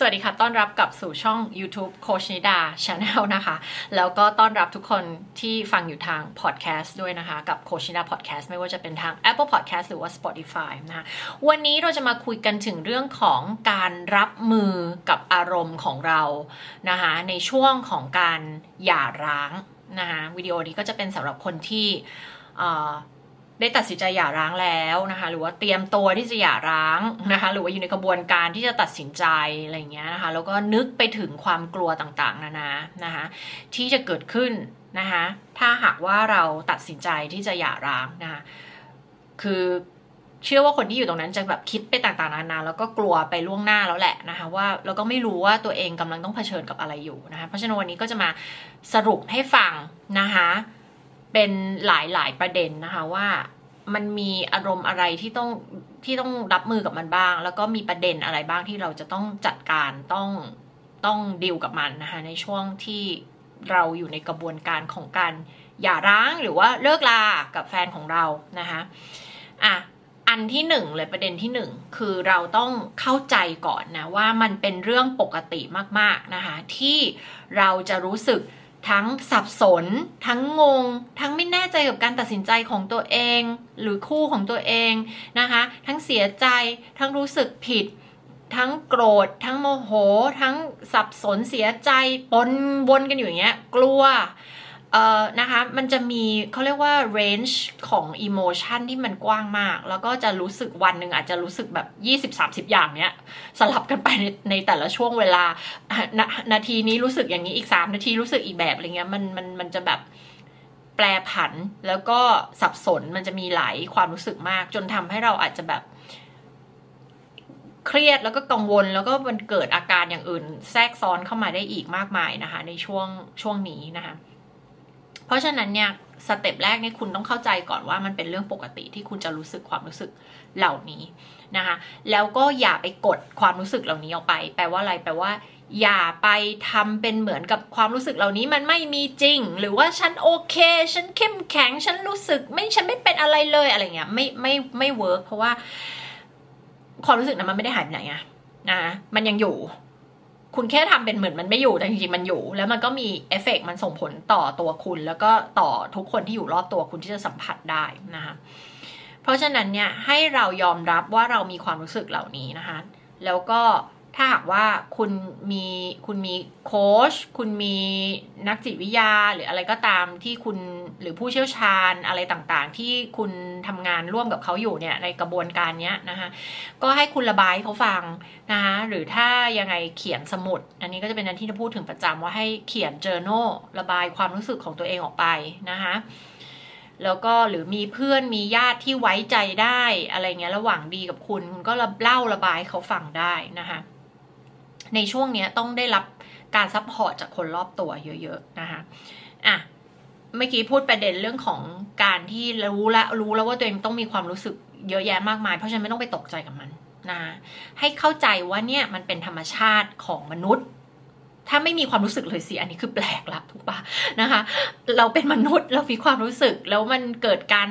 สวัสดีค่ะ ต้อนรับกับสู่ช่อง YouTube โคชนิดา Channel นะคะ แล้วก็ต้อนรับทุกคนที่ฟังอยู่ทาง Podcast ด้วยนะคะ กับโคชนิดา Podcast ไม่ว่าจะเป็นทาง Apple Podcast หรือว่า Spotify นะคะ วันนี้เราจะมาคุยกันถึงเรื่องของการรับมือกับอารมณ์ของเรานะคะ ในช่วงของการหย่าร้างนะคะวิดีโอนี้ก็จะเป็นสำหรับคนที่ ได้ตัดสินใจหย่าร้างแล้วนะคะ หรือว่าเตรียมตัวที่จะหย่าร้างนะคะ หรือว่าอยู่ในกระบวนการที่จะตัดสินใจอะไรเงี้ยนะคะ แล้วก็นึกไปถึงความกลัวต่างๆนานานะคะ ที่จะเกิดขึ้นนะคะ ถ้าหากว่าเราตัดสินใจที่จะหย่าร้างนะคะ คือเชื่อว่าคนที่อยู่ตรงนั้นจะแบบคิดไปต่างๆนานาแล้วก็กลัวไปล่วงหน้าแล้วแหละนะคะว่าเราก็ไม่รู้ว่าตัวเองกำลังต้องเผชิญกับอะไรอยู่นะคะ เพราะฉะนั้นวันนี้ก็จะมาสรุปให้ฟังนะคะเป็นหลายๆประเด็นนะคะว่า มันมีอารมณ์อะไรที่ต้องที่ต้องรับมือกับมันบ้าง แล้วก็มีประเด็นอะไรบ้างที่เราจะต้องจัดการต้องต้องดิวกับมันนะคะในช่วงที่เราอยู่ในกระบวนการของการหย่าร้างหรือว่าเลิกลากับแฟนของเรานะคะอะอันที่หนึ่งเลยประเด็นที่หนึ่งคือเราต้องเข้าใจก่อนนะว่ามันเป็นเรื่องปกติมากๆนะคะที่เราจะรู้สึก ทั้งสับสน ทั้งงง ทั้งไม่แน่ใจกับการตัดสินใจของตัวเอง หรือคู่ของตัวเองนะคะ ทั้งเสียใจ ทั้งรู้สึกผิด ทั้งโกรธ ทั้งโมโห ทั้งสับสนเสียใจปนวนกันอยู่อย่างเงี้ย กลัว เอ่อนะคะมันจะมีเขาเรียกว่า range ของ emotion ที่มันกว้างมาก แล้วก็จะรู้สึกวันหนึ่งอาจจะรู้สึกแบบ 20-30 อย่างเนี้ย สลับกันไปในในแต่ละช่วงเวลานานาทีนี้รู้สึกอย่างนี้อีก 3 นาทีรู้สึกอีกแบบอะไรเงี้ยมันมันมันจะแบบแปลผันแล้วก็สับสนมันจะมีหลายความรู้สึกมาก จนทำให้เราอาจจะแบบเครียดแล้วก็กังวลแล้วก็มันเกิดอาการอย่างอื่น แทรกซ้อนเข้ามาได้อีกมากมายนะคะ ในช่วงช่วงนี้นะคะ เพราะฉะนั้นเนี่ยสเต็ปแรกนี่คุณต้องเข้าใจก่อนว่ามันเป็นเรื่องปกติที่คุณจะรู้สึกความรู้สึกเหล่านี้นะคะแล้วก็อย่าไปกดความรู้สึกเหล่านี้ออกไป แปลว่าอะไรแปลว่า อย่าไปทำเป็นเหมือนกับความรู้สึกเหล่านี้มันไม่มีจริง หรือว่าฉันโอเค ฉันเข้มแข็งฉันรู้สึก ไม่ฉันไม่เป็นอะไรเลยอะไรเงี้ยไม่ไม่ไม่ work เพราะว่าความรู้สึกนั้นมันไม่ได้หายไปไหนไงนะมันยังอยู่ คุณแค่ทำเป็นเหมือนมันไม่อยู่แต่จริงๆมันอยู่ แล้วมันก็มีเอฟเฟกมันส่งผลต่อตัวคุณ แล้วก็ต่อทุกคนที่อยู่รอบตัวคุณที่จะสัมผัสได้นะคะเพราะฉะนั้นเนี่ยให้เรายอมรับว่าเรามีความรู้สึกเหล่านี้นะคะแล้วก็ ถ้าหากว่าคุณมีคุณมีโค้ชคุณมีนักจิตวิทยาหรืออะไรก็ตามที่คุณหรือผู้เชี่ยวชาญอะไรต่างๆ ที่คุณทำงานร่วมกับเขาอยู่เนี่ยในกระบวนการนี้นะคะก็ให้คุณระบายเขาฟังนะคะหรือถ้ายังไงเขียนสมุด อันนี้ก็จะเป็นอันที่จะพูดถึงประจำว่าให้เขียน journal ระบายความรู้สึกของตัวเองออกไปนะคะแล้วก็หรือมีเพื่อนมีญาติที่ไว้ใจได้อะไรเงี้ยระหว่างดีกับคุณ คุณก็เล่าระบายเขาฟังได้นะคะ ในช่วงนี้ต้องได้รับการ support จากคนรอบตัวเยอะๆนะคะอะเมื่อกี้พูดประเด็นเรื่องของการที่รู้ละรู้แล้วว่าตัวเองต้องมีความรู้สึกเยอะแยะมากมาย เพราะฉะนั้นไม่ต้องไปตกใจกับมันนะให้เข้าใจว่าเนี่ยมันเป็นธรรมชาติของมนุษย์ ถ้าไม่มีความรู้สึกเลยสิอันนี้คือแปลกละถูกปะนะคะ เราเป็นมนุษย์เรามีความรู้สึกแล้วมันเกิดการ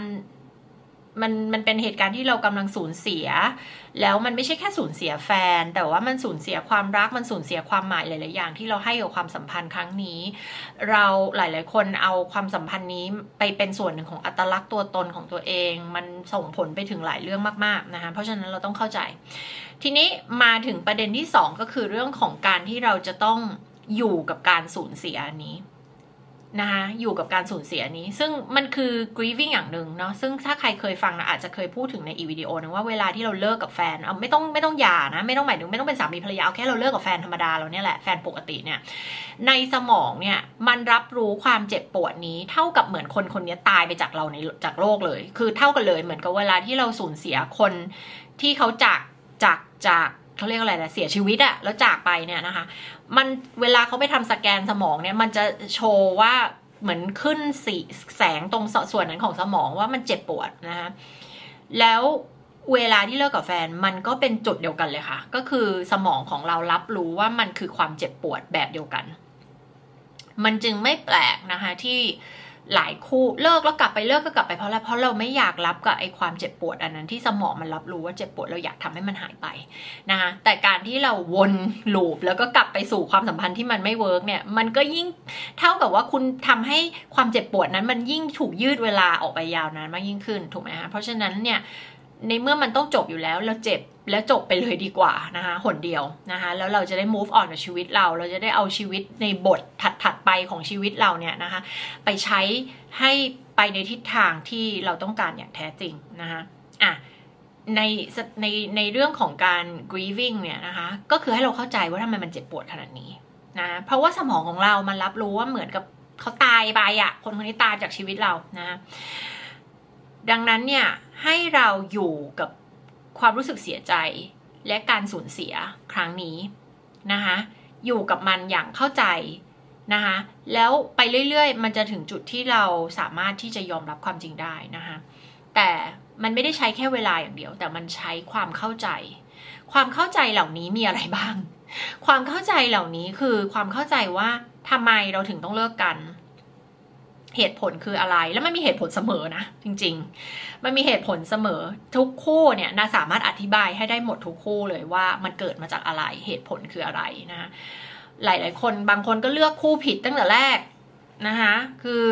มันมันเป็นเหตุการณ์ที่เรากำลังสูญเสีย แล้วมันไม่ใช่แค่สูญเสียแฟน แต่ว่ามันสูญเสียความรักมันสูญเสียความหมายหลาย ๆ อย่างที่เราให้กับความสัมพันธ์ครั้งนี้ เราหลาย ๆ คนเอาความสัมพันธ์นี้ไปเป็นส่วนหนึ่งของอัตลักษณ์ตัวตนของตัวเอง มันส่งผลไปถึงหลายเรื่องมาก ๆ นะคะเพราะฉะนั้นเราต้องเข้าใจ ทีนี้มาถึงประเด็นที่ 2 ก็คือเรื่องของการที่เราจะต้องอยู่กับการสูญเสียนี้ นะคะอยู่กับการสูญเสียนี้ ซึ่งมันคือ grieving อย่างหนึ่งเนาะซึ่งถ้าใครเคยฟังนะอาจจะเคยพูดถึงในอีวิดีโอนึงว่าเวลาที่เราเลิกกับแฟนเอาไม่ต้องไม่ต้องหย่านะไม่ต้องหมายถึงไม่ต้องเป็นสามีภรรยาเอาแค่เราเลิกกับแฟนธรรมดาเราเนี่ยแหละแฟนปกติเนี่ยในสมองเนี่ยมันรับรู้ความเจ็บปวดนี้เท่ากับเหมือนคนคนนี้ตายไปจากเราในจากโลกเลย คือเท่ากันเลยเหมือนกับเวลาที่เราสูญเสียคนที่เขาจากจากจากเขาเรียกอะไรนะเสียชีวิตอะแล้วจากไปเนี่ยนะคะ มันเวลาเขาไปทำสแกนสมองเนี่ย มันจะโชว์ว่าเหมือนขึ้นสีแสงตรงส่วนนั้นของสมองว่ามันเจ็บปวดนะคะแล้วเวลาที่เลิกกับแฟนมันก็เป็นจุดเดียวกันเลยค่ะ ก็คือสมองของเรารับรู้ว่ามันคือความเจ็บปวดแบบเดียวกัน มันจึงไม่แปลกนะคะที่ หลายคู่เลิกแล้วกลับไปเลิกก็กลับไปเพราะอะไรเพราะเราไม่อยากรับกับไอ้ความเจ็บปวดอันนั้นที่สมองมันรับรู้ว่าเจ็บปวดเราอยากทำให้มันหายไปนะคะแต่การที่เราวน loop แล้วก็กลับไปสู่ความสัมพันธ์ที่มันไม่ work เนี่ยมันก็ยิ่งเท่ากับว่าคุณทำให้ความเจ็บปวดนั้นมันยิ่งถูกยืดเวลาออกไปยาวนานมากยิ่งขึ้นถูกไหมคะเพราะฉะนั้นเนี่ย ในเมื่อมันต้องจบอยู่แล้วเราเจ็บแล้วจบไปเลยดีกว่านะคะหนเดียวนะคะแล้วเราจะได้ move on กับชีวิตเรา เราจะได้เอาชีวิตในบทถัดๆไปของชีวิตเราเนี่ยนะคะไปใช้ให้ไปในทิศทางที่เราต้องการอย่างแท้จริงนะคะอะในในในเรื่องของการ grieving เนี่ยนะคะก็คือให้เราเข้าใจว่าทำไมมันเจ็บปวดขนาดนี้นะเพราะว่าสมองของเรามันรับรู้ว่าเหมือนกับเขาตายไปอะ่ะคนคนนี้ตายจากชีวิตเรานะ ดังนั้นเนี่ยให้เราอยู่กับความรู้สึกเสียใจ และการสูญเสียครั้งนี้นะคะอยู่กับมันอย่างเข้าใจนะคะแล้วไปเรื่อยๆ มันจะถึงจุดที่เราสามารถที่จะยอมรับความจริงได้นะคะแต่มันไม่ได้ใช้แค่เวลาอย่างเดียว แต่มันใช้ความเข้าใจ ความเข้าใจเหล่านี้มีอะไรบ้าง ความเข้าใจเหล่านี้คือความเข้าใจว่าทำไมเราถึงต้องเลิกกัน เหตุผลคืออะไร แล้วมันมีเหตุผลเสมอนะ จริง ๆ มันมีเหตุผลเสมอทุกคู่เนี่ยนาสามารถอธิบายให้ได้หมดทุกคู่เลยว่ามันเกิดมาจากอะไร เหตุผลคืออะไรนะหลาย ๆ คนบางคนก็เลือกคู่ผิดตั้งแต่แรกนะคะคือ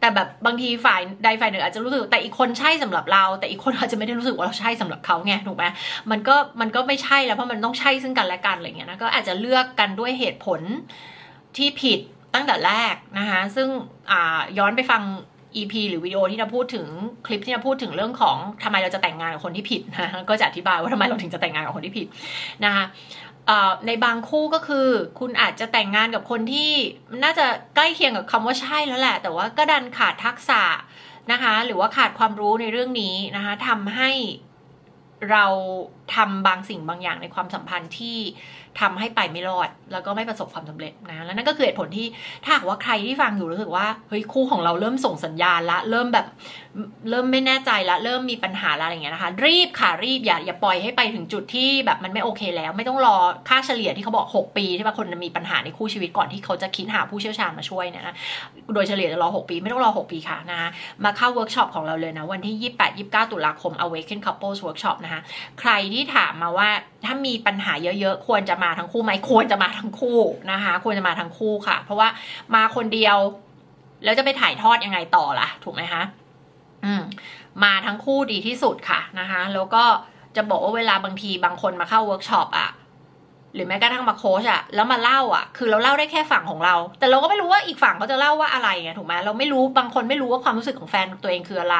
แต่แบบบางทีฝ่ายใดฝ่ายหนึ่งอาจจะรู้สึกแต่อีกคนใช่สำหรับเรา แต่อีกคนอาจจะไม่ได้รู้สึกว่าเราใช่สำหรับเขาไงถูกไหมมันก็มันก็ไม่ใช่แล้วเพราะมันต้องใช่ซึ่งกันและกันอะไรเงี้ยนะก็อาจจะเลือกกันด้วยเหตุผลที่ผิด ตั้งแต่แรกนะคะซึ่งย้อนไปฟัง EP หรือวิดีโอที่เราพูดถึงคลิปที่เราพูดถึงเรื่องของทำไมเราจะแต่งงานกับคนที่ผิดนะก็จะอธิบายว่าทำไมเราถึงจะแต่งงานกับคนที่ผิดนะคะในบางคู่ก็คือ คุณอาจจะแต่งงานกับคนที่น่าจะใกล้เคียงกับคำว่าใช่แล้วแหละ แต่ว่าก็ดันขาดทักษะนะคะ หรือว่าขาดความรู้ในเรื่องนี้นะคะทำให้เรา ทำบางสิ่งบางอย่างในความสัมพันธ์ที่ทำให้ไปไม่รอด แล้วก็ไม่ประสบความสำเร็จนะ แล้วนั่นก็คือเหตุผลที่ถ้าหากว่าใครที่ฟังอยู่รู้สึกว่าเฮ้ยคู่ของเราเริ่มส่งสัญญาณละ เริ่มแบบเริ่มไม่แน่ใจละ เริ่มมีปัญหาละอะไรเงี้ยนะคะ รีบค่ะรีบอย่าอย่าปล่อยให้ไปถึงจุดที่แบบมันไม่โอเคแล้ว ไม่ต้องรอค่าเฉลี่ยที่เขาบอก 6 ปีที่บางคนมีปัญหาในคู่ชีวิตก่อนที่เขาจะคิดหาผู้เชี่ยวชาญมาช่วยเนี่ยนะโดยเฉลี่ยจะรอ 6 ปีไม่ต้องรอ 6 ปีค่ะนะมาเข้าเวิร์กช็อปของเราเลยนะวันที่ 28 29 ตุลาคม Awaken Couples Workshop นะคะใครที่ถามมาว่า ถ้ามีปัญหาเยอะๆ ควรจะมาทั้งคู่ไหมควรจะมาทั้งคู่นะคะ ควรจะมาทั้งคู่ค่ะ เพราะว่ามาคนเดียว แล้วจะไปถ่ายทอดยังไงต่อล่ะ ถูกไหมคะอืม มาทั้งคู่ดีที่สุดค่ะนะคะ แล้วก็จะบอกว่าเวลาบางทีบางคนมาเข้าเวิร์กช็อปอะ หรือแม้กระทั่งมาโค้ชอะแล้วมาเล่าอะคือเราเล่าได้แค่ฝั่งของเรา แต่เราก็ไม่รู้ว่าอีกฝั่งเขาจะเล่าว่าอะไรไงถูกไหมเราไม่รู้บางคนไม่รู้ว่าความรู้สึกของแฟนตัวเองคืออะไร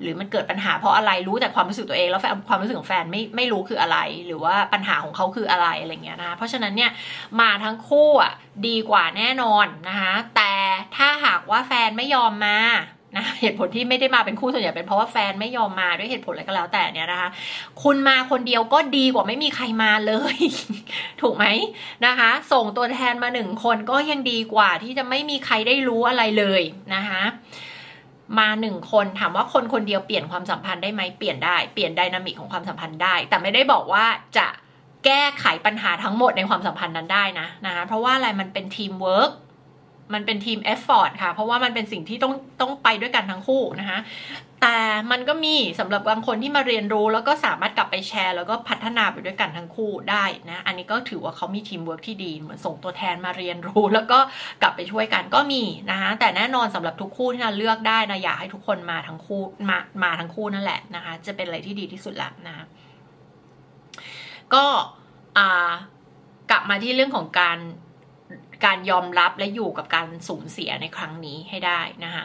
หรือมันเกิดปัญหาเพราะอะไรรู้แต่ความรู้สึกตัวเองแล้วแฟนความรู้สึกของแฟนไม่ไม่รู้คืออะไร หรือว่าปัญหาของเขาคืออะไรอะไรเงี้ยนะเพราะฉะนั้นเนี่ยมาทั้งคู่อะดีกว่าแน่นอนนะคะแต่ถ้าหากว่าแฟนไม่ยอมมานะเหตุผลที่ไม่ได้มาเป็นคู่ส่วนใหญ่เป็นเพราะว่าแฟนไม่ยอมมาด้วยเหตุผลอะไรก็แล้วแต่เนี่ยนะคะ คุณมาคนเดียวก็ดีกว่าไม่มีใครมาเลย ถูกไหมนะคะ ส่งตัวแทนมาหนึ่งคนก็ยังดีกว่าที่จะไม่มีใครได้รู้อะไรเลยนะคะมาหนึ่งคนถามว่าคนคนเดียวเปลี่ยนความสัมพันธ์ได้ไหมเปลี่ยนได้เปลี่ยน dynamic ของความสัมพันธ์ได้ แต่ไม่ได้บอกว่าจะแก้ไขปัญหาทั้งหมดในความสัมพันธ์นั้นได้นะนะคะเพราะว่าอะไรมันเป็นทีมเวิร์กมันเป็น team effort ค่ะ เพราะว่ามันเป็นสิ่งที่ต้องต้องไปด้วยกันทั้งคู่นะคะ แต่มันก็มีสำหรับบางคนที่มาเรียนรู้ แล้วก็สามารถกลับไปแชร์ แล้วก็พัฒนาไปด้วยกันทั้งคู่ได้นะ อันนี้ก็ถือว่าเขามีทีมเวิร์กที่ดี เหมือนส่งตัวแทนมาเรียนรู้ แล้วก็กลับไปช่วยกันก็มีนะคะแต่แน่นอนสำหรับทุกคู่ที่เราเลือกได้นะอยากให้ทุกคนมาทั้งคู่มามาทั้งคู่นั่นแหละนะคะ จะเป็นอะไรที่ดีที่สุดละนะคะก็กลับมาที่เรื่องของการการยอมรับและอยู่กับการสูญเสียในครั้งนี้ให้ได้นะคะ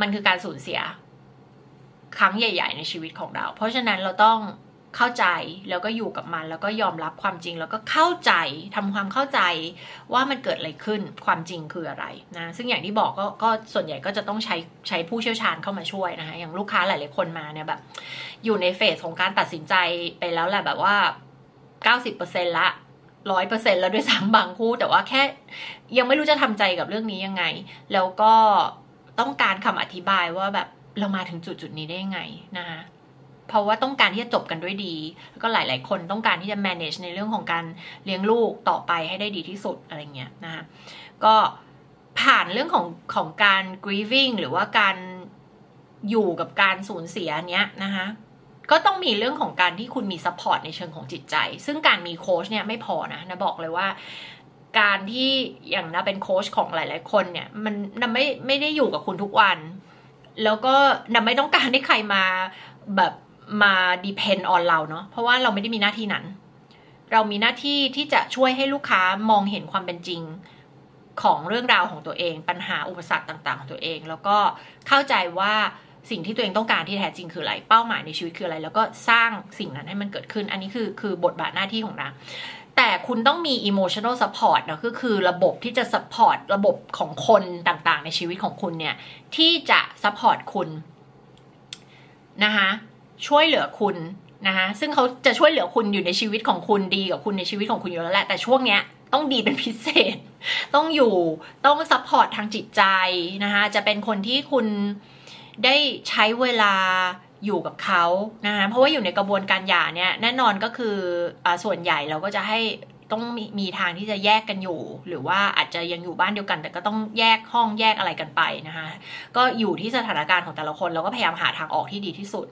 มันคือการสูญเสีย ครั้งใหญ่ ๆ ในชีวิตของเรา เพราะฉะนั้นเราต้องเข้าใจแล้วก็อยู่กับมัน แล้วก็ยอมรับความจริง แล้วก็เข้าใจทำความเข้าใจว่ามันเกิดอะไรขึ้นความจริงคืออะไรนะซึ่งอย่างที่บอกก็ก็ส่วนใหญ่ก็จะต้องใช้ใช้ผู้เชี่ยวชาญเข้ามาช่วยนะคะอย่างลูกค้าหลายๆคนมาเนี่ยแบบอยู่ในเฟสของการตัดสินใจไปแล้วแหละแบบว่า 90%ละร้อยเปอร์เซ็นแล้วด้วยซ้ำบางคู่ แต่ว่าแค่ยังไม่รู้จะทำใจกับเรื่องนี้ยังไง แล้วก็ต้องการคำอธิบายว่าแบบ เรามาถึงจุดจุดนี้ได้ยังไงนะคะเพราะว่าต้องการที่จะจบกันด้วยดี แล้วก็หลาย ๆ คนต้องการที่จะ manage ในเรื่องของการเลี้ยงลูกต่อไปให้ได้ดีที่สุดอะไรเงี้ยนะคะก็ผ่านเรื่องของของการ grieving หรือว่าการอยู่กับการสูญเสียเนี้ยนะคะก็ต้องมีเรื่องของการที่คุณมี support ในเชิงของจิตใจ ซึ่งการมีโค้ชเนี่ยไม่พอนะนะบอกเลยว่า การที่อย่างนะเป็นโค้ชของหลาย ๆ คนเนี่ยมันนะไม่ไม่ได้อยู่กับคุณทุกวัน แล้วก็นะไม่ต้องการให้ใครมาแบบมา depend on เราเนาะเพราะว่าเราไม่ได้มีหน้าที่นั้น เรามีหน้าที่ที่จะช่วยให้ลูกค้ามองเห็นความเป็นจริงของเรื่องราวของตัวเอง ปัญหาอุปสรรคต่าง ๆ ของตัวเอง แล้วก็เข้าใจว่าสิ่งที่ตัวเองต้องการที่แท้จริงคืออะไร เป้าหมายในชีวิตคืออะไร แล้วก็สร้างสิ่งนั้นให้มันเกิดขึ้น อันนี้คือคือบทบาทหน้าที่ของนาง แต่คุณต้องมี emotional support นะก็คือระบบที่จะ support ระบบของคนต่างๆ ในชีวิตของคุณเนี่ย ที่จะ support คุณนะคะช่วยเหลือคุณนะคะซึ่งเขาจะช่วยเหลือคุณอยู่ในชีวิตของคุณดีกับคุณในชีวิตของคุณอยู่แล้วแหละแต่ช่วงเนี้ยต้องดีเป็นพิเศษ ต้องอยู่ต้อง support ทางจิตใจนะคะจะเป็นคนที่คุณได้ใช้เวลา อยู่กับเขานะคะเพราะว่าอยู่ในกระบวนการหย่าเนี่ยแน่นอนก็คือส่วนใหญ่เราก็จะให้ต้องมีทางที่จะแยกกันอยู่ หรือว่าอาจจะยังอยู่บ้านเดียวกัน แต่ก็ต้องแยกห้องแยกอะไรกันไปนะคะก็อยู่ที่สถานการณ์ของแต่ละคนเราก็พยายามหาทางออกที่ดีที่สุด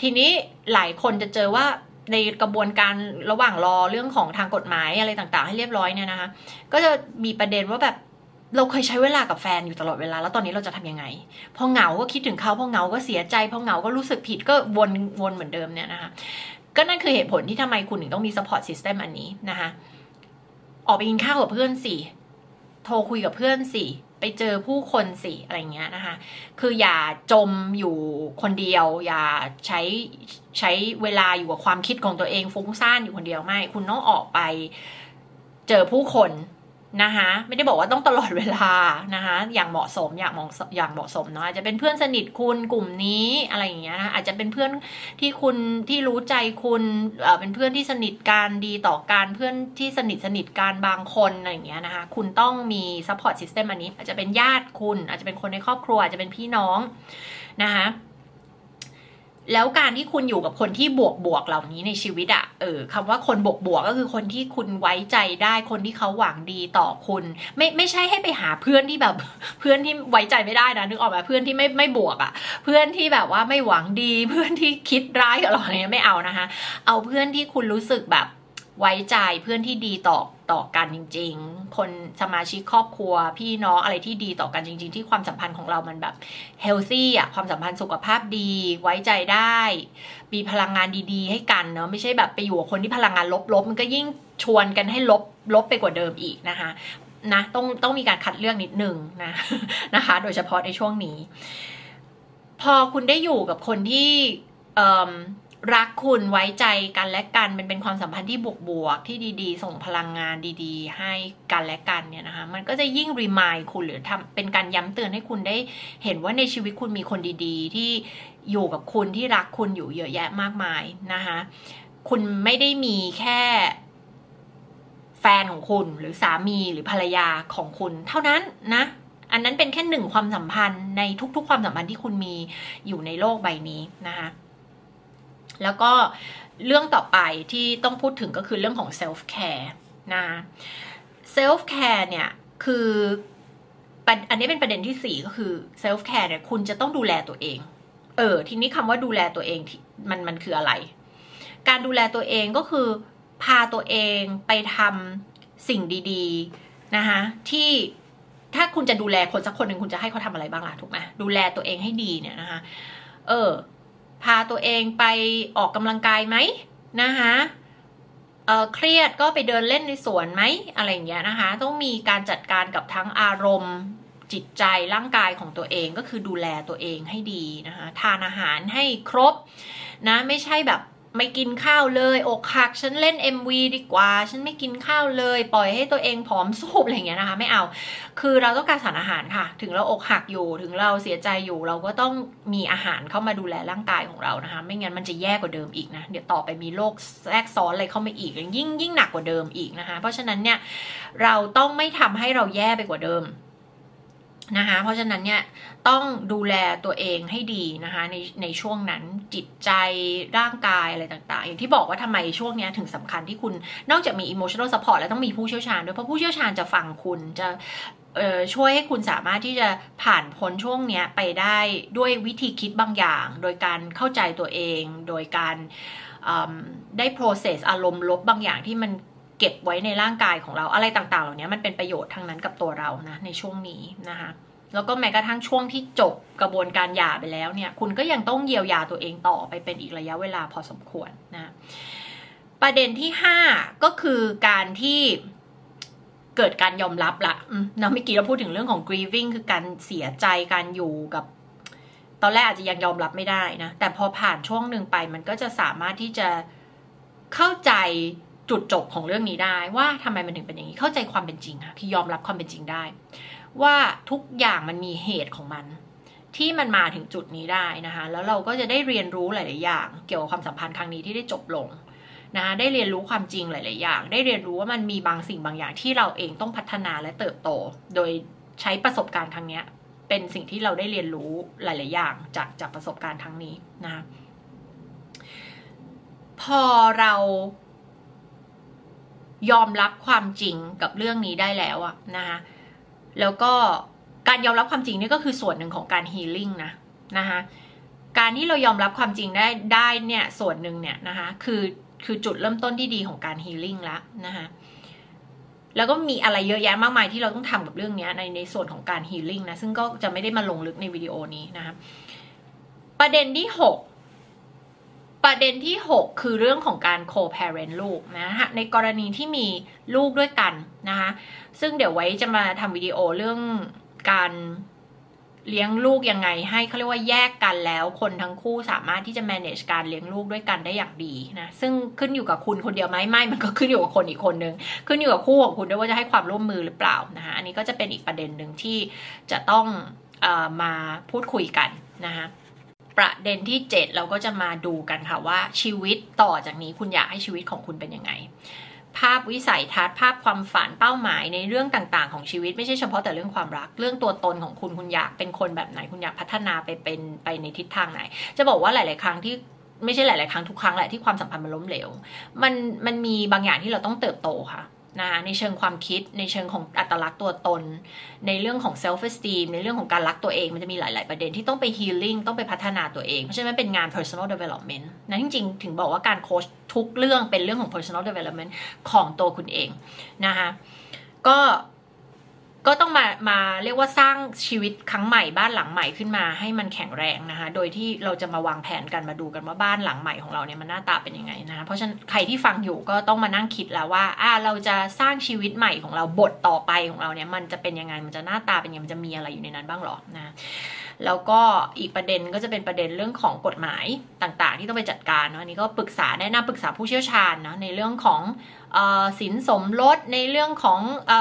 ทีนี้หลายคนจะเจอว่าในกระบวนการระหว่างรอเรื่องของทางกฎหมายอะไรต่างๆ ให้เรียบร้อยเนี่ยนะคะก็จะมีประเด็นว่าแบบ เราเคยใช้เวลากับแฟนอยู่ตลอดเวลา แล้วตอนนี้เราจะทำยังไง พอเหงาก็คิดถึงเขาพอเหงาก็เสียใจพอเหงาก็รู้สึกผิดก็วนวนเหมือนเดิมเนี่ยนะคะก็นั่นคือเหตุผลที่ทำไมคุณถึงต้องมี support system อันนี้นะคะออกไปกินข้าวกับเพื่อนสิโทรคุยกับเพื่อนสิไปเจอผู้คนสิอะไรเงี้ยนะคะ คืออย่าจมอยู่คนเดียว อย่าใช้ใช้เวลาอยู่กับความคิดของตัวเองฟุ้งซ่านอยู่คนเดียวไม่ คุณต้องออกไปเจอผู้คน นะคะไม่ได้บอกว่าต้องตลอดเวลานะคะอย่างเหมาะสมอย่างเหมาะอย่างเหมาะสมเนาะอาจจะเป็นเพื่อนสนิทคุณกลุ่มนี้อะไรอย่างเงี้ยนะอาจจะเป็นเพื่อนที่คุณที่รู้ใจคุณเออเป็นเพื่อนที่สนิทกันดีต่อการเพื่อนที่สนิทสนิทกันบางคนอะไรอย่างเงี้ยนะคะคุณต้องมี support system อันนี้ อาจจะเป็นญาติคุณ อาจจะเป็นคนในครอบครัวอาจจะเป็นพี่น้องนะคะ แล้วการที่คุณอยู่กับคนที่บวกบวกเหล่านี้ในชีวิตอะเออคำว่าคนบวกบวกก็คือคนที่คุณไว้ใจได้คนที่เขาหวังดีต่อคุณ ไม่ไม่ใช่ให้ไปหาเพื่อนที่แบบเพื่อนที่ไว้ใจไม่ได้นะนึกออกไหมเพื่อนที่ไม่ไม่บวกอะเพื่อนที่แบบว่าไม่หวังดี เพื่อนที่คิดร้ายกับเราเนี่ยไม่เอานะคะ เอาเพื่อนที่คุณรู้สึกแบบ ไว้ใจเพื่อนที่ดีต่อต่อกันจริง ๆ คนสมาชิกครอบครัว พี่น้องอะไรที่ดีต่อกันจริง ๆ ที่ความสัมพันธ์ของเรามันแบบเฮลซี่อะความสัมพันธ์สุขภาพดี ไว้ใจได้ มีพลังงานดี ๆ ให้กันเนาะไม่ใช่แบบไปอยู่กับคนที่พลังงานลบๆมันก็ยิ่งชวนกันให้ลบลบไปกว่าเดิมอีกนะคะนะต้องต้องมีการคัดเลือกนิดนึงนะนะคะ โดยเฉพาะในช่วงนี้ พอคุณได้อยู่กับคนที่ รักคุณไว้ใจกันและกันมันเป็นความสัมพันธ์ที่บวกบวกที่ดีๆ ส่งพลังงานดีๆ ให้กันและกันเนี่ยนะคะมันก็จะยิ่งรีมายคุณหรือทำเป็นการย้ำเตือนให้คุณได้เห็นว่าในชีวิตคุณมีคนดีๆ ที่อยู่กับคุณที่รักคุณอยู่เยอะแยะมากมายนะคะคุณไม่ได้มีแค่แฟนของคุณหรือสามีหรือภรรยาของคุณ เท่านั้นนะอันนั้นเป็นแค่หนึ่งความสัมพันธ์ในทุกๆ ความสัมพันธ์ที่คุณมีอยู่ในโลกใบนี้นะคะ แล้วก็เรื่องต่อไปที่ต้องพูดถึงก็คือเรื่องของ self care นะ self care เนี่ยคืออันนี้เป็นประเด็นที่สี่ก็คือ self care เนี่ยคุณจะต้องดูแลตัวเอง เออ ทีนี้คำว่าดูแลตัวเองมันมันคืออะไร การดูแลตัวเองก็คือ พาตัวเองไปทำสิ่งดีๆนะคะที่ถ้าคุณจะดูแลคนสักคนหนึ่งคุณจะให้เขาทำอะไรบ้างล่ะถูกไหมดูแลตัวเองให้ดีเนี่ยนะคะเออ พาตัวเองไปออกกำลังกายไหมนะคะเเครียดก็ไปเดินเล่นในสวนไหมอะไรอย่างเงี้ยนะคะ ต้องมีการจัดการกับทั้งอารมณ์จิตใจร่างกายของตัวเองก็คือดูแลตัวเองให้ดีนะคะ ทานอาหารให้ครบนะไม่ใช่แบบ ไม่กินข้าวเลย อกหักฉันเล่น MV ดีกว่า ฉันไม่กินข้าวเลย ปล่อยให้ตัวเองผอมสูบอะไรเงี้ยนะคะ ไม่เอา คือเราต้องการสารอาหารค่ะ ถึงเราอกหักอยู่ ถึงเราเสียใจอยู่ เราก็ต้องมีอาหารเข้ามาดูแลร่างกายของเรานะคะ ไม่งั้นมันจะแย่กว่าเดิมอีกนะ เดี๋ยวต่อไปมีโรคแทรกซ้อนอะไรเข้ามาอีกยิ่งยิ่งหนักกว่าเดิมอีกนะคะ เพราะฉะนั้นเนี่ยเราต้องไม่ทำให้เราแย่ไปกว่าเดิม นะคะเพราะฉะนั้นเนี่ยต้องดูแลตัวเองให้ดีนะคะในในช่วงนั้นจิตใจร่างกายอะไรต่างๆ อย่างที่บอกว่าทำไมช่วงนี้ถึงสำคัญที่คุณนอกจากมี emotional support แล้วต้องมีผู้เชี่ยวชาญด้วยเพราะผู้เชี่ยวชาญจะฟังคุณจะช่วยให้คุณสามารถที่จะผ่านพ้นช่วงนี้ไปได้ด้วยวิธีคิดบางอย่าง โดยการเข้าใจตัวเอง โดยการได้ process อารมณ์ลบบางอย่างที่มัน เก็บไว้ในร่างกายของเราอะไรต่างๆ เหล่านี้มันเป็นประโยชน์ทั้งนั้นกับตัวเรานะในช่วงนี้นะคะแล้วก็แม้กระทั่งช่วงที่จบกระบวนการหย่าไปแล้วเนี่ย คุณก็ยังต้องเยียวยาตัวเองต่อไปเป็นอีกระยะเวลาพอสมควรนะประเด็นที่ห้าก็คือการที่เกิดการยอมรับละนะเมื่อกี้เราพูดถึงเรื่องของ grieving คือการเสียใจการอยู่กับ ตอนแรกอาจจะยังยอมรับไม่ได้นะ แต่พอผ่านช่วงหนึ่งไปมันก็จะสามารถที่จะเข้าใจ จุดจบของเรื่องนี้ได้ว่าทำไมมันถึงเป็นอย่างนี้เข้าใจความเป็นจริงค่ะคือยอมรับความเป็นจริงได้ ว่าทุกอย่างมันมีเหตุของมัน ที่มันมาถึงจุดนี้ได้นะคะแล้วเราก็จะได้เรียนรู้หลาย ๆ อย่าง เกี่ยวกับความสัมพันธ์ครั้งนี้ที่ได้จบลงนะะได้เรียนรู้ความจริงหลาย ๆ อย่าง ได้เรียนรู้ว่ามันมีบางสิ่งบางอย่างที่เราเองต้องพัฒนาและเติบโต โดยใช้ประสบการณ์ครั้งนี้เป็นสิ่งที่เราได้เรียนรู้หลาย ๆ อย่างจากจากประสบการณ์ครั้งนี้นะพอเรา ยอมรับความจริงกับเรื่องนี้ได้แล้วอะนะคะแล้วก็การยอมรับความจริงนี่ก็คือส่วนหนึ่งของการฮีลิ่งนะนะคะการที่เรายอมรับความจริงได้ได้เนี่ยส่วนหนึ่งเนี่ยนะคะคือคือจุดเริ่มต้นที่ดีของการฮีลิ่งแล้วนะคะแล้วก็มีอะไรเยอะแยะมากมายที่เราต้องทำกับเรื่องนี้ในในส่วนของการฮีลิ่งนะซึ่งก็จะไม่ได้มาลงลึกในวิดีโอนี้นะคะประเด็นที่หก ประเด็นที่ 6 คือเรื่องของการ co-parent ลูกนะฮะในกรณีที่มีลูกด้วยกันนะคะซึ่งเดี๋ยวไว้จะมาทำวิดีโอเรื่องการเลี้ยงลูกยังไงให้เขาเรียกว่าแยกกันแล้วคนทั้งคู่สามารถที่จะ manage การเลี้ยงลูกด้วยกันได้อย่างดีนะซึ่งขึ้นอยู่กับคุณคนเดียวไหมไม่ มันก็ขึ้นอยู่กับคนอีกคนนึงขึ้นอยู่กับคู่ของคุณด้วยว่าจะให้ความร่วมมือหรือเปล่านะคะอันนี้ก็จะเป็นอีกประเด็นหนึ่งที่จะต้องอมาพูดคุยกันนะคะ ประเด็นที่ 7 เราก็จะมาดูกันค่ะว่าชีวิตต่อจากนี้คุณอยากให้ชีวิตของคุณเป็นยังไง ภาพวิสัยทัศน์ภาพความฝันเป้าหมายในเรื่องต่างๆ ของชีวิตไม่ใช่เฉพาะแต่เรื่องความรัก เรื่องตัวตนของคุณคุณอยากเป็นคนแบบไหน คุณอยากพัฒนาไปเป็นไปในทิศทางไหน จะบอกว่าหลาย ๆ ครั้งที่ไม่ใช่หลาย ๆ ครั้งทุกครั้งแหละที่ความสัมพันธ์มันล้มเหลว มันมันมีบางอย่างที่เราต้องเติบโตค่ะ นะในเชิงความคิดในเชิงของอัตลักษณ์ตัวตน ในเรื่องของ self esteem ในเรื่องของการรักตัวเองมันจะมีหลาย ๆ ประเด็นที่ต้องไป healing ต้องไปพัฒนาตัวเอง เพราะฉะนั้นเป็นงาน personal development นะจริง ๆ ถึงบอกว่าการโค้ชทุกเรื่องเป็นเรื่องของ personal development ของตัวคุณเองนะคะก็ ก็ต้องมามาเรียกว่าสร้างชีวิตครั้งใหม่บ้านหลังใหม่ขึ้นมาให้มันแข็งแรงนะคะ โดยที่เราจะมาวางแผนกันมาดูกันว่าบ้านหลังใหม่ของเราเนี่ยมันหน้าตาเป็นยังไงนะคะเพราะฉะนั้นใครที่ฟังอยู่ก็ต้องมานั่งคิดแล้วว่าอ่าเราจะสร้างชีวิตใหม่ของเราบทต่อไปของเราเนี่ยมันจะเป็นยังไงมันจะหน้าตาเป็นยังไงมันจะมีอะไรอยู่ในนั้นบ้างหรอนะ แล้วก็อีกประเด็นก็จะเป็นประเด็นเรื่องของกฎหมายต่างๆ ที่ต้องไปจัดการเนาะอันนี้ก็ปรึกษาแนะนำปรึกษาผู้เชี่ยวชาญนะในเรื่องของสินสมรสในเรื่องของ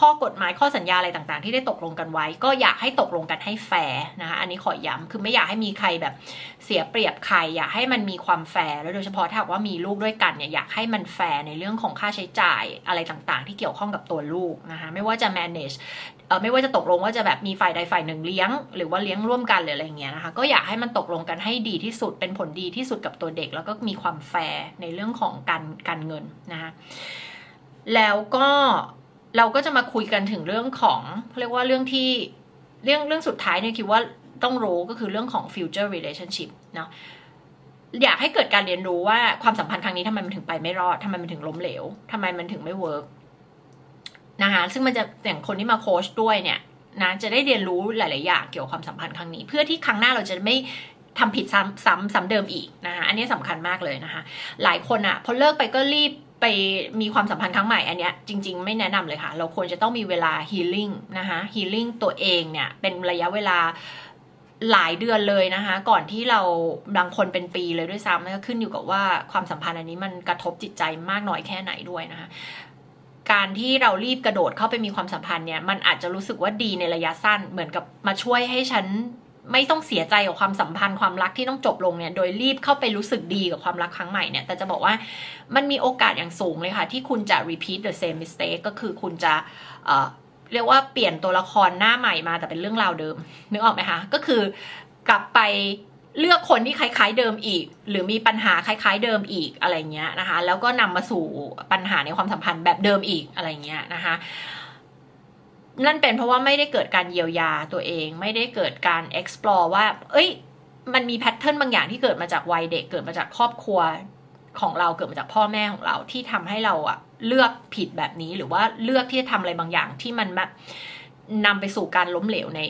ข้อกฎหมายข้อสัญญาอะไรต่างๆ ที่ได้ตกลงกันไว้ ก็อยากให้ตกลงกันให้แฟร์นะคะอันนี้ขอย้ำคือไม่อยากให้มีใครแบบเสียเปรียบใคร อยากให้มันมีความแฟร์แล้วโดยเฉพาะถ้าว่ามีลูกด้วยกันเนี่ยอยากให้มันแฟร์ในเรื่องของค่าใช้จ่ายอะไรต่างๆ ที่เกี่ยวข้องกับตัวลูกนะคะไม่ว่าจะ manage เออไม่ว่าจะตกลงว่าจะแบบมีฝ่ายใดฝ่ายหนึ่งเลี้ยง หรือว่าเลี้ยงร่วมกันหรืออะไรเงี้ยนะคะก็อยากให้มันตกลงกันให้ดีที่สุดเป็นผลดีที่สุดกับตัวเด็ก แล้วก็มีความแฟร์ในเรื่องของการการเงินนะคะแล้วก็เราก็จะมาคุยกันถึงเรื่องของเรียกว่าเรื่องที่เรื่องเรื่องสุดท้ายเนี่ยคิดว่าต้องรู้ก็คือเรื่องของ future relationship เนาะอยากให้เกิดการเรียนรู้ว่าความสัมพันธ์ครั้งนี้ทำไมมันถึงไปไม่รอดทำไมมันถึงล้มเหลวทำไมมันถึงไม่เวิร์ก นะคะซึ่งมันจะอย่างคนที่มาโค้ชด้วยเนี่ยนะจะได้เรียนรู้หลาย ๆ อย่างเกี่ยวกับความสัมพันธ์ครั้งนี้ เพื่อที่ครั้งหน้าเราจะไม่ทำผิดซ้ำซ้ำซ้ำเดิมอีกนะคะอันนี้สำคัญมากเลยนะคะ หลายคนอะพอเลิกไปก็รีบไปมีความสัมพันธ์ครั้งใหม่อันเนี้ยจริง ๆ ไม่แนะนำเลยค่ะ เราควรจะต้องมีเวลาฮีลิ่งนะคะฮีลิ่งตัวเองเนี่ยเป็นระยะเวลาหลายเดือนเลยนะคะ ก่อนที่เราบางคนเป็นปีเลยด้วยซ้ำนะขึ้นอยู่กับว่าความสัมพันธ์อันนี้มันกระทบจิตใจมากน้อยแค่ไหนด้วยนะคะ การที่เรารีบกระโดดเข้าไปมีความสัมพันธ์เนี่ยมันอาจจะรู้สึกว่าดีในระยะสั้นเหมือนกับมาช่วยให้ฉันไม่ต้องเสียใจกับความสัมพันธ์ความรักที่ต้องจบลงเนี่ย โดยรีบเข้าไปรู้สึกดีกับความรักครั้งใหม่เนี่ย แต่จะบอกว่ามันมีโอกาสอย่างสูงเลยค่ะ ที่คุณจะ repeat the same mistake ก็คือคุณจะเเรียกว่าเปลี่ยนตัวละครหน้าใหม่มาแต่เป็นเรื่องราวเดิมนึกออกไหมคะ ก็คือกลับไป เลือกคนที่คล้ายๆเดิมอีก หรือมีปัญหาคล้าย ๆ เดิมอีกอะไรเงี้ยนะคะ แล้วก็นำมาสู่ปัญหาในความสัมพันธ์แบบเดิมอีกอะไรเงี้ยนะคะนั่นเป็นเพราะว่าไม่ได้เกิดการเยียวยาตัวเอง ไม่ได้เกิดการ explore ว่า เอ้ย มันมีแพทเทิร์นบางอย่างที่เกิดมาจากวัยเด็กเกิดมาจากครอบครัวของเราเกิดมาจากพ่อแม่ของเราที่ทำให้เราอะเลือกผิดแบบนี้หรือว่าเลือกที่จะทำอะไรบางอย่างที่มันแบบนำไปสู่การล้มเหลวใน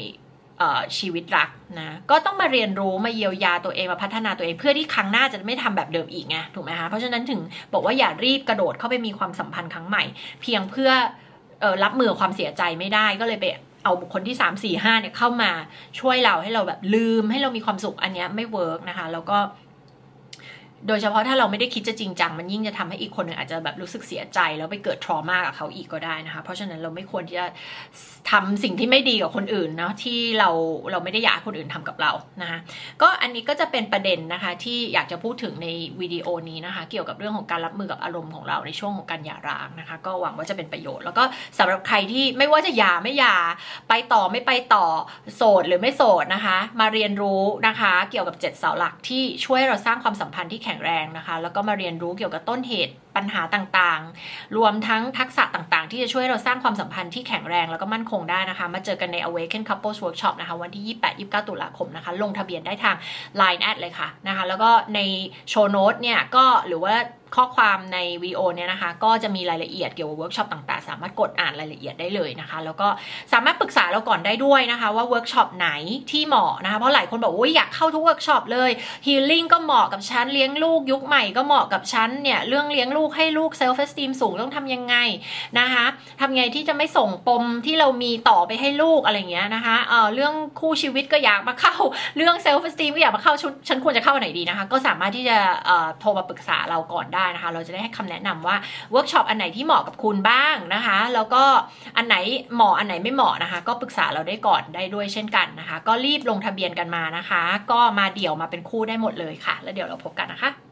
ชีวิตรักนะก็ต้องมาเรียนรู้มาเยียวยาตัวเองมาพัฒนาตัวเองเพื่อที่ครั้งหน้าจะไม่ทำแบบเดิมอีกไงถูกไหมคะเพราะฉะนั้นถึงบอกว่าอย่ารีบกระโดดเข้าไปมีความสัมพันธ์ครั้งใหม่ เพียงเพื่อออรับมือความเสียใจไม่ได้ก็เลยไปเอาบุคคลที่ 3 4 5เนี่ยเข้ามาช่วยเราให้เราแบบลืมให้เรามีความสุขอันนี้ไม่เวิร์กนะคะแล้วก็ โดยเฉพาะถ้าเราไม่ได้คิดจะจริงจัง มันยิ่งจะทำให้อีกคนหนึ่งอาจจะแบบรู้สึกเสียใจ แล้วไปเกิดทรมากับเขาอีกก็ได้นะคะ เพราะฉะนั้นเราไม่ควรที่จะทำสิ่งที่ไม่ดีกับคนอื่นเนาะที่เราเราไม่ได้อยากคนอื่นทำกับเรานะคะก็อันนี้ก็จะเป็นประเด็นนะคะที่อยากจะพูดถึงในวิดีโอนี้นะคะ เกี่ยวกับเรื่องของการรับมือกับอารมณ์ของเราในช่วงของการหย่าร้างนะคะ ก็หวังว่าจะเป็นประโยชน์ แล้วก็สำหรับใครที่ไม่ว่าจะหย่าไม่หย่าไปต่อไม่ไปต่อโสดหรือไม่โสดนะคะ มาเรียนรู้นะคะ เกี่ยวกับ7เสาหลักที่ช่วยเราสร้างความสัมพันธ์ที่ข็งแรงนะคะ แล้วก็มาเรียนรู้เกี่ยวกับต้นเหตุปัญหาต่างๆ รวมทั้งทักษะต่างๆ ที่จะช่วยเราสร้างความสัมพันธ์ที่แข็งแรงแล้วก็มั่นคงได้นะคะ มาเจอกันใน Awaken Couples Workshop นะคะ วันที่ 28-29 ตุลาคมนะคะ ลงทะเบียนได้ทาง Line add เลยค่ะนะคะ แล้วก็ใน show note เนี่ยก็หรือว่า ข้อความในวิดีโอเนี่ยนะคะ ก็จะมีรายละเอียดเกี่ยวกับเวิร์กช็อปต่างๆ สามารถกดอ่านรายละเอียดได้เลยนะคะ แล้วก็สามารถปรึกษาเราก่อนได้ด้วยนะคะว่าเวิร์กช็อปไหนที่เหมาะนะคะ เพราะหลายคนบอกว่าอยากเข้าทุกเวิร์กช็อปเลย healing ก็เหมาะกับฉันเลี้ยงลูกยุคใหม่ก็เหมาะกับฉันเนี่ยเรื่องเลี้ยงลูกให้ลูก self-esteem สูงต้องทำยังไงนะคะทำไงที่จะไม่ส่งปมที่เรามีต่อไปให้ลูกอะไรเงี้ยนะคะเอ่อเรื่องคู่ชีวิตก็อยากมาเข้าเรื่อง self-esteem ก็อยากมาเข้าฉันควรจะเข้าไหนดีนะคะ ก็สามารถที่จะเออโทรมาปรึกษาเราก่อนได้นะคะ เราจะได้ให้คำแนะนำว่าเวิร์กช็อปอันไหนที่เหมาะกับคุณบ้างนะคะ แล้วก็อันไหนเหมาะอันไหนไม่เหมาะนะคะ ก็ปรึกษาเราได้ก่อนได้ด้วยเช่นกันนะคะ ก็รีบลงทะเบียนกันมานะคะ ก็มาเดี่ยวมาเป็นคู่ได้หมดเลยค่ะ แล้วเดี๋ยวเราพบกันนะคะ